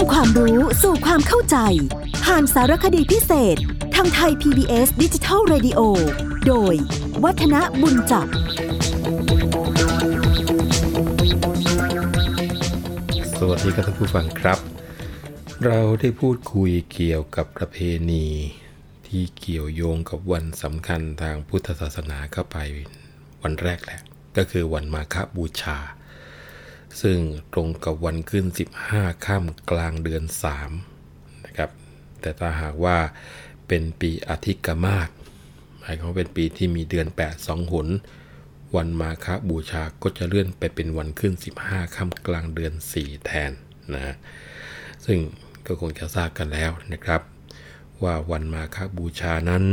ำความรู้สู่ความเข้าใจ ผ่านสารคดีพิเศษ ทางไทย PBS ดิจิทัล Radio โดย วัฒนบุญจับ สวัสดีครับท่านผู้ฟังครับ เราได้พูดคุยเกี่ยวกับประเพณี ที่เกี่ยวโยงกับวันสำคัญทางพุทธศาสนาเข้าไปวันแรกแหละ ก็คือวันมาฆบูชา ซึ่งตรงกับวันขึ้น 15ค่ำกลางเดือน3นะครับแต่ถ้าหากว่าเป็นปีอธิกมาศหมายความว่าเป็นปีที่มีเดือน 8 2หนวันมาฆบูชาก็จะเลื่อนไปเป็นวันขึ้น 15ค่ำกลางเดือน 4 แทนนะซึ่งก็คงจะทราบกันแล้วนะครับ ว่าวันมาฆบูชานั้น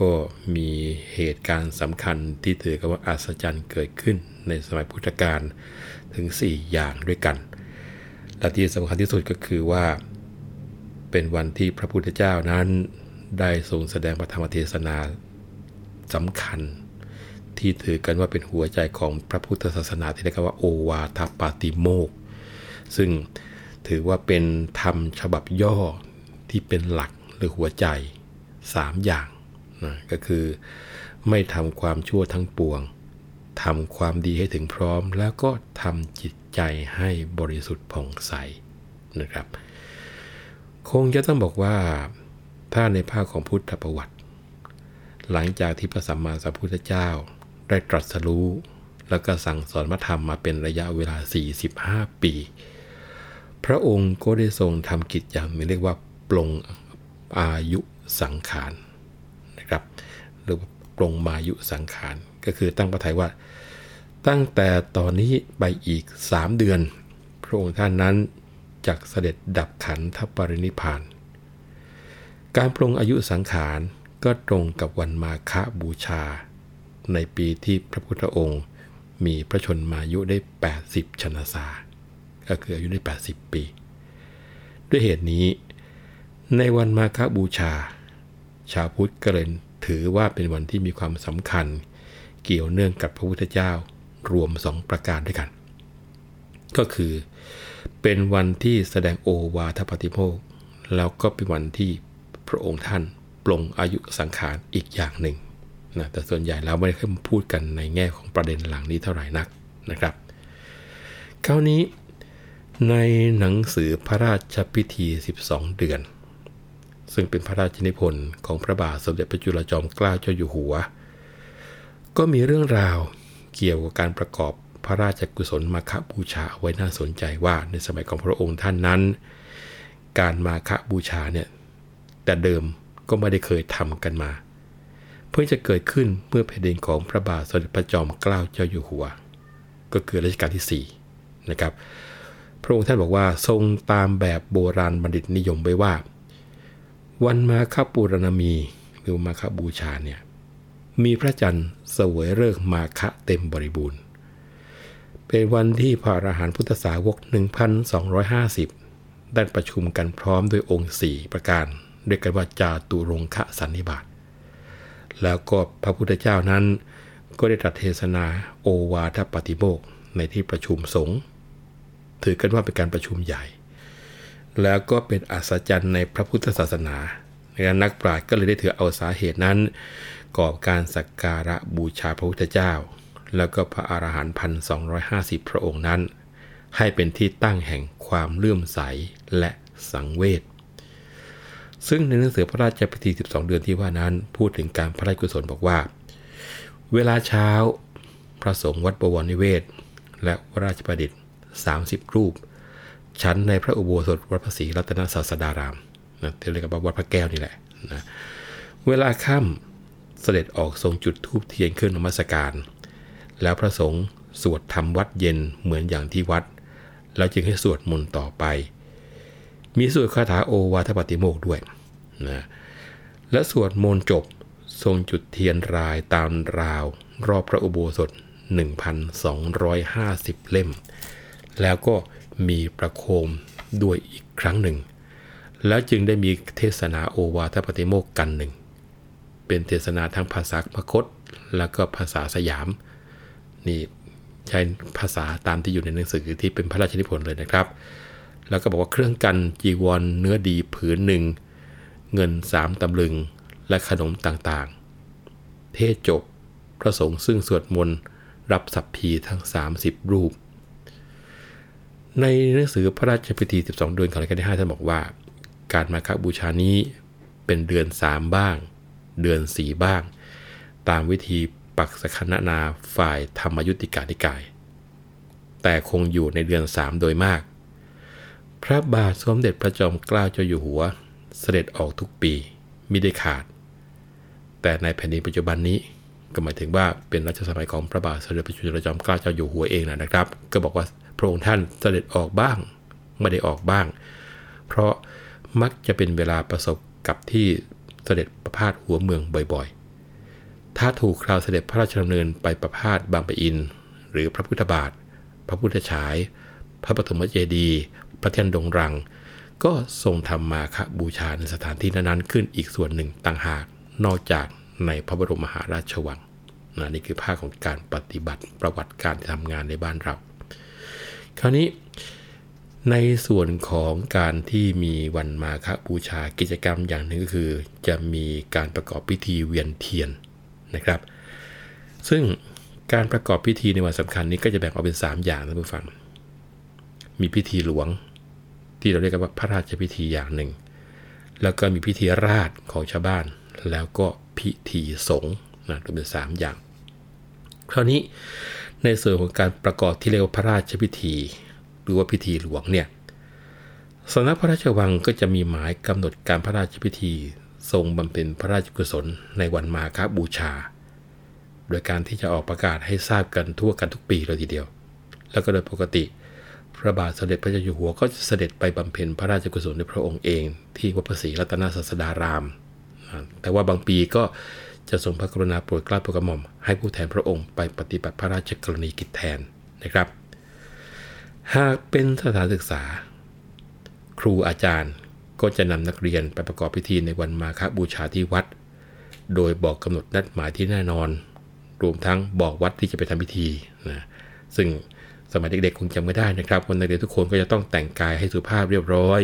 ก็มีเหตุการณ์สำคัญที่ถือกันว่าอัศจรรย์เกิดขึ้น ในสมัยพุทธกาลถึง 4 อย่างด้วยกัน และที่สำคัญที่สุดก็คือว่า เป็นวันที่พระพุทธเจ้านั้นได้ทรงแสดงพระธรรมเทศนาสำคัญ ที่ถือกันว่าเป็นหัวใจของพระพุทธศาสนาที่เรียกว่าโอวาทปาติโมก ซึ่งถือว่าเป็นธรรมฉบับย่อที่เป็นหลักหรือหัวใจ 3 อย่างนะก็คือไม่ทำความชั่วทั้งปวง ทำความดีให้ถึงพร้อม แล้วก็ทำจิตใจให้บริสุทธิ์ผ่องใสนะครับ คงจะต้องบอกว่าถ้าในภาคของพุทธประวัติ หลังจากที่พระสัมมาสัมพุทธเจ้าได้ตรัสรู้ แล้วก็สั่งสอนพระธรรมมาเป็นระยะเวลา 45 ปี พระองค์ก็ได้ทรงทำกิจอย่างนี้เรียกว่าปลงอายุสังขารนะครับหรือปลงมายุสังขาร ก็คือตั้งประทัยว่า ตั้งแต่ตอนนี้ไปอีก3เดือน พระองค์ท่านนั้นจักเสด็จดับขันธปรินิพพาน การปรงอายุสังขารก็ตรงกับวันมาฆบูชา ในปีที่พระพุทธองค์มีพระชนมายุได้ 80 ชนสาก็คืออายุได้ 80 ปี ด้วยเหตุนี้ ในวันมาฆบูชา ชาวพุทธก็เลยถือว่าเป็นวันที่มีความสำคัญ เกี่ยวเนื่องกับพระพุทธเจ้ารวม2ประการด้วยกัน ก็คือเป็นวันที่แสดงโอวาทปฏิโมกแล้วก็เป็นวันที่พระองค์ท่านปลงอายุสังขารอีกอย่างหนึ่งนะแต่ส่วนใหญ่แล้วไม่ได้ค่อยพูดกันในแง่ของประเด็นหลังนี้เท่าไหร่นักนะครับ คราวนี้ในหนังสือพระราชพิธี 12 เดือน ซึ่งเป็นพระราชนิพนธ์ของพระบาทสมเด็จพระจุลจอมเกล้าเจ้าอยู่หัว ก็มีเรื่องราวเกี่ยวกับการประกอบพระราชกุศลมาฆบูชาไว้น่าสนใจว่าในสมัยของพระองค์ท่านนั้น การมาฆบูชาเนี่ยแต่เดิมก็ไม่ได้เคยทำกันมา เพิ่งจะเกิดขึ้นเมื่อแผ่นดินของพระบาทสมเด็จพระจอมเกล้าเจ้าอยู่หัว ก็คือรัชกาลที่4นะครับพระองค์ท่านบอกว่าทรงตามแบบโบราณบัณฑิตนิยมไว้ว่า วันมาฆปูรณมีหรือมาฆบูชาเนี่ย มีพระจันทร์เสวยเลิกษ์มาฆะเต็มบริบูรณ์ เป็นวันที่พระอรหันต์พุทธสาวก 1,250 ได้ประชุมกันพร้อมด้วยองค์ 4 ประการ เรียกกันว่าจาตุรงคะสันนิบาต แล้วก็พระพุทธเจ้านั้น ก็ได้ตรัสเทศนาโอวาทปฏิโมกในที่ประชุมสงฆ์ถือกันว่าเป็นการประชุมใหญ่ แล้วก็เป็นอัศจรรย์ในพระพุทธศาสนานักปราชญ์ก็เลยได้ถือเอาสาเหตุนั้น กอบการสักการะบูชาพระพุทธเจ้า แล้วก็พระอาหารหันต์พันสองพระองค์นั้น ให้เป็นที่ตั้งแห่งความเลื่อมใสและสังเวชซึ่งในหนังสือพระราชพิธี 12 เดือนที่ว่านั้น พูดถึงการพระราชกุศลบอกว่า เวลาเช้า พระสงฆ์วัดบวรนิเวศ และวราชประดิษฐ์ 30 รูป ชั้นในพระอุโบสถวัดพระศรีรัตนศาสดารามนะที่เรียกว่าวัดพระแก้วนี่แหละนะเวลาค่ำ เสด็จออกทรงจุดธูปเทียนเครื่องนมัสการ แล้วพระสงฆ์สวดทำวัดเย็นเหมือนอย่างที่วัด แล้วจึงให้สวดมนต์ต่อไป มีสวดคาถาโอวาทปฏิโมกข์ด้วยนะและสวดมนต์จบทรงจุดเทียนรายตามราว รอบพระอุโบสถ 1,250 เล่ม แล้วก็มีประโคมด้วยอีกครั้งหนึ่ง แล้วจึงได้มีเทศนาโอวาทปฏิโมกข์กันหนึ่ง เป็นเทศนาทั้งภาษาพคต แล้วก็ภาษาสยาม นี่ใช้ภาษาตามที่อยู่ในหนังสือที่เป็นพระราชนิพนธ์เลยนะครับ แล้วก็บอกว่าเครื่องกันจีวรเนื้อดีผืนหนึ่ง เงินสามตำลึงและขนมต่างๆ เทศจบพระสงฆ์ซึ่งสวดมนต์รับสัพพีทั้ง 30 รูป ในหนังสือพระราชพิธี 12 เดือนของรัชกาลที่5ท่านบอกว่า การมาคบูชานี้เป็นเดือน 3 บ้าง เดือน4บ้าง ตามวิธีปักสคณนาฝ่ายธรรมยุติกานิกาย แต่คงอยู่ในเดือน3โดยมาก พระบาทสมเด็จพระจอมเกล้าเจ้าอยู่หัว เสด็จออกทุกปีมิได้ขาด แต่ในแผ่นดินปัจจุบันนี้ก็หมายถึงว่าเป็นรัชสมัยของพระบาทสมเด็จพระจุลจอมเกล้าเจ้าอยู่หัวเองนะครับ ก็บอกว่าพระองค์ท่านเสด็จออกบ้างไม่ได้ออกบ้าง เพราะมักจะเป็นเวลาประสบกับที่ เสด็จประพาสหัวเมืองบ่อยๆ ถ้าถูกคราวเสด็จพระราชดำเนินไปประพาสบางปะอิน หรือพระพุทธบาท พระพุทธฉาย พระปฐมเจดีย์พระเทียนดงรัง ก็ทรงทำมาคบูชาในสถานที่นั้นๆขึ้นอีกส่วนหนึ่งต่างหากนอกจากในพระบรมมหาราชวังนะนี่คือภาคของการปฏิบัติประวัติการทำงานในบ้านเรา คราวนี้ ในส่วนของการที่มีวันมาฆบูชากิจกรรมอย่างหนึ่งก็คือ จะมีการประกอบพิธีเวียนเทียนนะครับ ซึ่งการประกอบพิธีในวันสำคัญนี้ก็จะแบ่งออกเป็น 3 อย่างนะผู้ฟัง มีพิธีหลวง ที่เราเรียกว่าพระราชพิธีอย่างหนึ่ง แล้วก็มีพิธีราชของชาวบ้าน แล้วก็พิธีสงฆ์นะรวมเป็น 3 อย่าง คราวนี้ในส่วนของการประกอบที่เรียกว่าพระราชพิธี หรือว่าพิธีหลวงเนี่ยสำนักพระราชวังก็จะมีหมายกำหนดการพระราชพิธีทรงบำเพ็ญพระราชกุศลในวันมาฆบูชา โดยการที่จะออกประกาศให้ทราบกันทั่วกันทุกปีเลยทีเดียว แล้วก็โดยปกติ พระบาทสมเด็จพระเจ้าอยู่หัวก็จะเสด็จไปบำเพ็ญพระราชกุศลในพระองค์เอง ที่วัดพระศรีรัตนศาสดาราม แต่ว่าบางปีก็จะทรงพระกรุณาโปรดเกล้าโปรดกระหม่อมให้ผู้แทนพระองค์ไปปฏิบัติพระราชกรณีกิจแทนนะครับ หากเป็นสถานศึกษา ครูอาจารย์ก็จะนำนักเรียนไปประกอบพิธีในวันมาฆบูชาที่วัด โดยบอกกำหนดนัดหมายที่แน่นอน รวมทั้งบอกวัดที่จะไปทำพิธีนะซึ่งสมัยเด็กๆคงจำไม่ได้นะครับคนนักเรียนทุกคนก็จะต้องแต่งกายให้สุภาพเรียบร้อย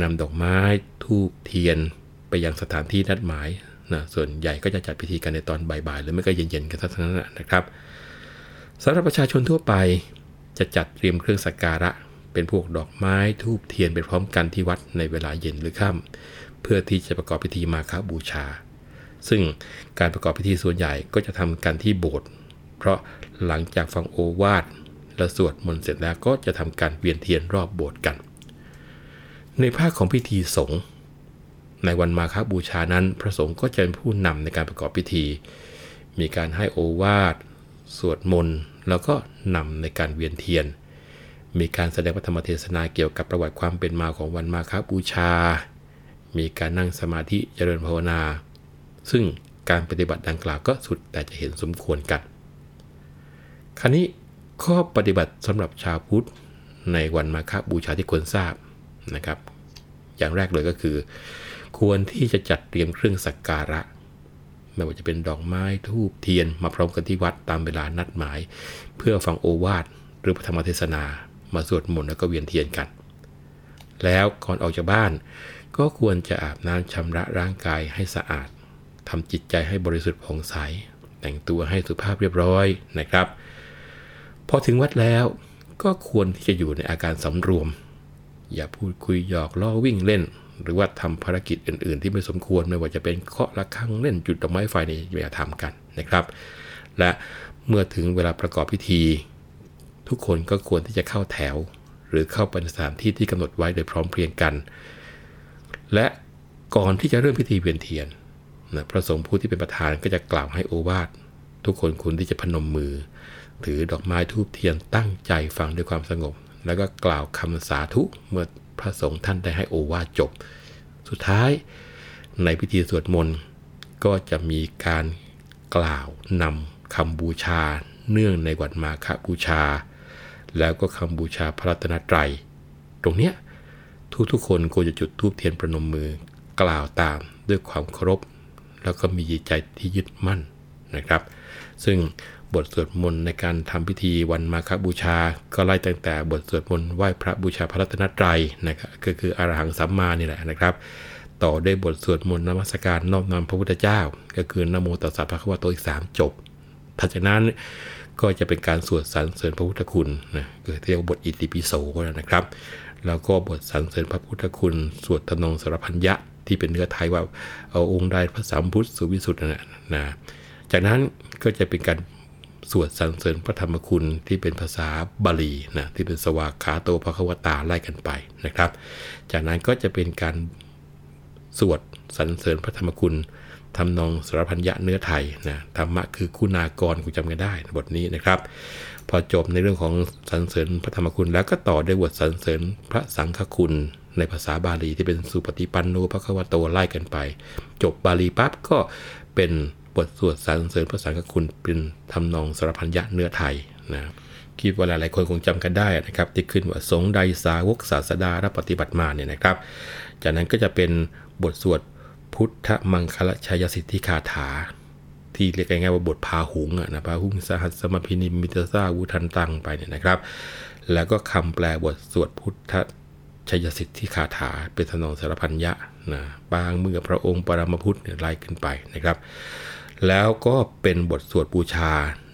นำดอกไม้ทูบเทียนไปยังสถานที่นัดหมายนะส่วนใหญ่ก็จะจัดพิธีกันในตอนบ่ายๆหรือไม่ก็เย็นๆกันทั้งนั้นนะครับสำหรับประชาชนทั่วไป จะจัดเตรียมเครื่องสักการะ เป็นพวกดอกไม้ทูบเทียนไปพร้อมกันที่วัดในเวลาเย็นหรือค่ำเพื่อที่จะประกอบพิธีมาฆบูชา ซึ่งการประกอบพิธีส่วนใหญ่ก็จะทำกันที่โบสถ์เพราะหลังจากฟังโอวาทและสวดมนต์เสร็จแล้วก็จะทำการเวียนเทียนรอบโบสถ์กัน ในภาคของพิธีสงฆ์ในวันมาฆบูชานั้น พระสงฆ์ก็จะเป็นผู้นำในการประกอบพิธี มีการให้โอวาท สวดมนต์ แล้วก็นำในการเวียนเทียน มีการแสดงพระธรรมเทศนาเกี่ยวกับประวัติความเป็นมาของวันมาฆบูชา มีการนั่งสมาธิเจริญภาวนา ซึ่งการปฏิบัติดังกล่าวก็สุดแต่จะเห็นสมควรกันคราวนี้ข้อปฏิบัติสำหรับชาวพุทธในวันมาฆบูชาที่ควรทราบนะครับ อย่างแรกเลยก็คือ ควรที่จะจัดเตรียมเครื่องสักการะ ไม่ว่าจะเป็นดอกไม้ทูบเทียน มาพร้อมกันที่วัดตามเวลานัดหมาย เพื่อฟังโอวาทหรือพระธรรมเทศนา มาสวดมนต์แล้วก็เวียนเทียนกัน แล้วก่อนออกจากบ้าน ก็ควรจะอาบน้ำชำระร่างกายให้สะอาดทำจิตใจให้บริสุทธิ์ผ่องใส แต่งตัวให้สุภาพเรียบร้อยนะครับ พอถึงวัดแล้วก็ควรที่จะอยู่ในอาการสำรวม อย่าพูดคุยหยอกล้อวิ่งเล่น หรือว่าทำภารกิจอื่น ๆ ที่ไม่สมควรไม่ว่าจะเป็นเคาะระฆังเล่นจุดดอกไม้ไฟนี่อย่าทำกันนะครับ และเมื่อถึงเวลาประกอบพิธี ทุกคนก็ควรที่จะเข้าแถว หรือเข้าไปในสถานที่ที่กำหนดไว้โดยพร้อมเพรียงกัน และก่อนที่จะเริ่มพิธีเวียนเทียนนะพระสงฆ์ผู้ที่เป็นประธานก็จะกล่าวให้โอวาททุกคนควรที่จะพนมมือ ถือดอกไม้ทูบเทียนตั้งใจฟังด้วยความสงบ แล้วก็กล่าวคำสาธุเมื่อ พระสงฆ์ท่านได้ให้โอวาจบ สุดท้ายในพิธีสวดมนต์ก็จะมีการกล่าวนำคำบูชา เนื่องในวันมาฆบูชา แล้วก็คำบูชาพระรัตนตรัย ตรงเนี้ยทุกๆคนควรจะจุดทูบเทียนประนมมือกล่าวตามด้วยความเคารพ แล้วก็มีใจที่ยึดมั่นนะครับ ซึ่ง บทสวดมนต์ในการทำพิธีวันมาฆบูชา ก็ไล่ตั้งแต่บทสวดมนต์ไหว้พระบูชาพระรัตนตรัยนะครับก็คืออรหังสัมมานี่แหละนะครับ ต่อด้วยบทสวดมนต์นมัสการนอบน้อมพระพุทธเจ้า ก็คือนโมตัสสะพระคัมภีร์อีกสามจบถัดจากนั้นก็จะเป็นการสวดสรรเสริญพระพุทธคุณนะคือเรียกว่าบทอิติปิโสนะครับ แล้วก็บทสรรเสริญพระพุทธคุณ สวดตนงสารพัญญะที่เป็นเนื้อไทยว่าเอาองค์ใดพระสามพุทธสุวิสุทธ์นะนะ จากนั้นก็จะเป็นการ สวดสรรเสริญพระธรรมคุณที่เป็นภาษาบาลีนะที่เป็นสวากขาโตพระควตาไล่กันไปนะครับ จากนั้นก็จะเป็นการสวดสรรเสริญพระธรรมคุณทำนองสารพันยะเนื้อไทยนะธรรมะคือคุณากรคุณจำกันได้บทนี้นะครับ พอจบในเรื่องของสรรเสริญพระธรรมคุณแล้วก็ต่อด้วยบทสรรเสริญพระสังฆคุณในภาษาบาลีที่เป็นสุปฏิปันโนพระควโตไล่กันไป จบบาลีปั๊บก็เป็น บทสวดสรรเสริญพระสังฆคุณเป็นทำนองสารพันยะเนื้อไทยนะคิดว่าหลายๆคนคงจำกันได้นะครับที่ขึ้นว่าสงใดสาวกศาสดารับปฏิบัติมาเนี่ยนะครับ จากนั้นก็จะเป็นบทสวดพุทธมังคลชัยสิทธิคาถา ที่เรียกง่ายๆว่าบทพาหุงอะนะพาหุงสหัสมพินิมิตซาวุทันตังไปเนี่ยนะครับ แล้วก็คำแปลบทสวดพุทธชัยสิทธิคาถา เป็นทนองสารพันยะนะบางเมื่อพระองค์ปรมพุทธไล่ขึ้นไปนะครับ แล้วก็เป็นบทสวดบูชา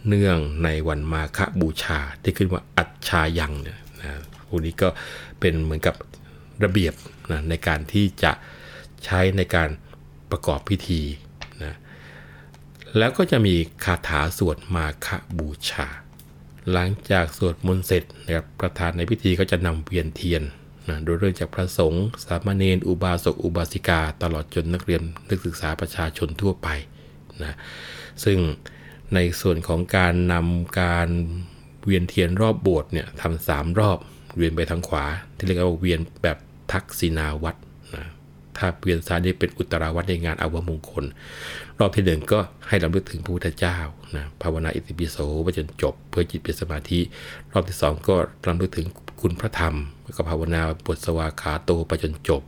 เนื่องในวันมาฆบูชาที่ขึ้นว่าอัจฉายังเนี่ยนะพวกนี้ก็เป็นเหมือนกับระเบียบนะในการที่จะใช้ในการประกอบพิธีนะแล้วก็จะมีคาถาสวดมาฆบูชา หลังจากสวดมนต์เสร็จนะครับประธานในพิธีก็จะนำเวียนเทียนนะโดยเริ่มจากพระสงฆ์สามเณรอุบาสกอุบาสิกา ตลอดจนนักเรียนนักศึกษาประชาชนทั่วไป นะซึ่งในส่วนของการนำการเวียนเทียนรอบโบสถ์เนี่ยทำสามรอบเวียนไปทางขวา ที่เรียกว่าเวียนแบบทักษิณาวัตรนะถ้าเวียนซ้ายนี่เป็นอุตราวัตรในงานอาวมงคล รอบที่หนึ่งก็ให้รำลึกถึงพระพุทธเจ้านะภาวนาอิติปิโสไปจนจบเพื่อจิตเป็นสมาธิ รอบที่สองก็รำลึกถึงคุณพระธรรมก็ภาวนาบทสวาขาโตไปจนจบ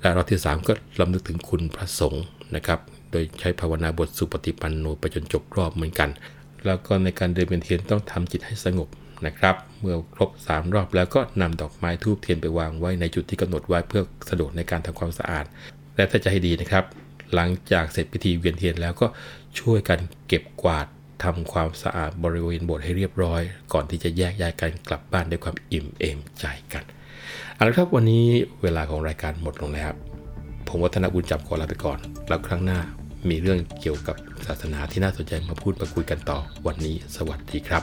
และรอบที่สามก็รำลึกถึงคุณพระสงฆ์นะครับ โดยใช้ภาวนาบทสุปฏิปันโนไปจนจบรอบเหมือนกัน แล้วก็ในการเดินเป็นเทียนต้องทำจิตให้สงบนะครับ เมื่อครบ 3 รอบแล้วก็นำดอกไม้ทูบเทียนไปวางไว้ในจุดที่กำหนดไว้เพื่อสะดวกในการทำความสะอาด และถ้าจะให้ดีนะครับ หลังจากเสร็จพิธีเวียนเทียนแล้วก็ช่วยกันเก็บกวาดทำความสะอาดบริเวณโบสถ์ให้เรียบร้อย ก่อนที่จะแยกย้ายกันกลับบ้านด้วยความอิ่มเอมใจกันเอาละครับวันนี้เวลาของรายการหมดลงแล้ว ผมวัฒนบุญจับขอลาไปก่อน แล้วครั้งหน้ามีเรื่องเกี่ยวกับศาสนาที่น่าสนใจมาพูดมาคุยกันต่อวันนี้ สวัสดีครับ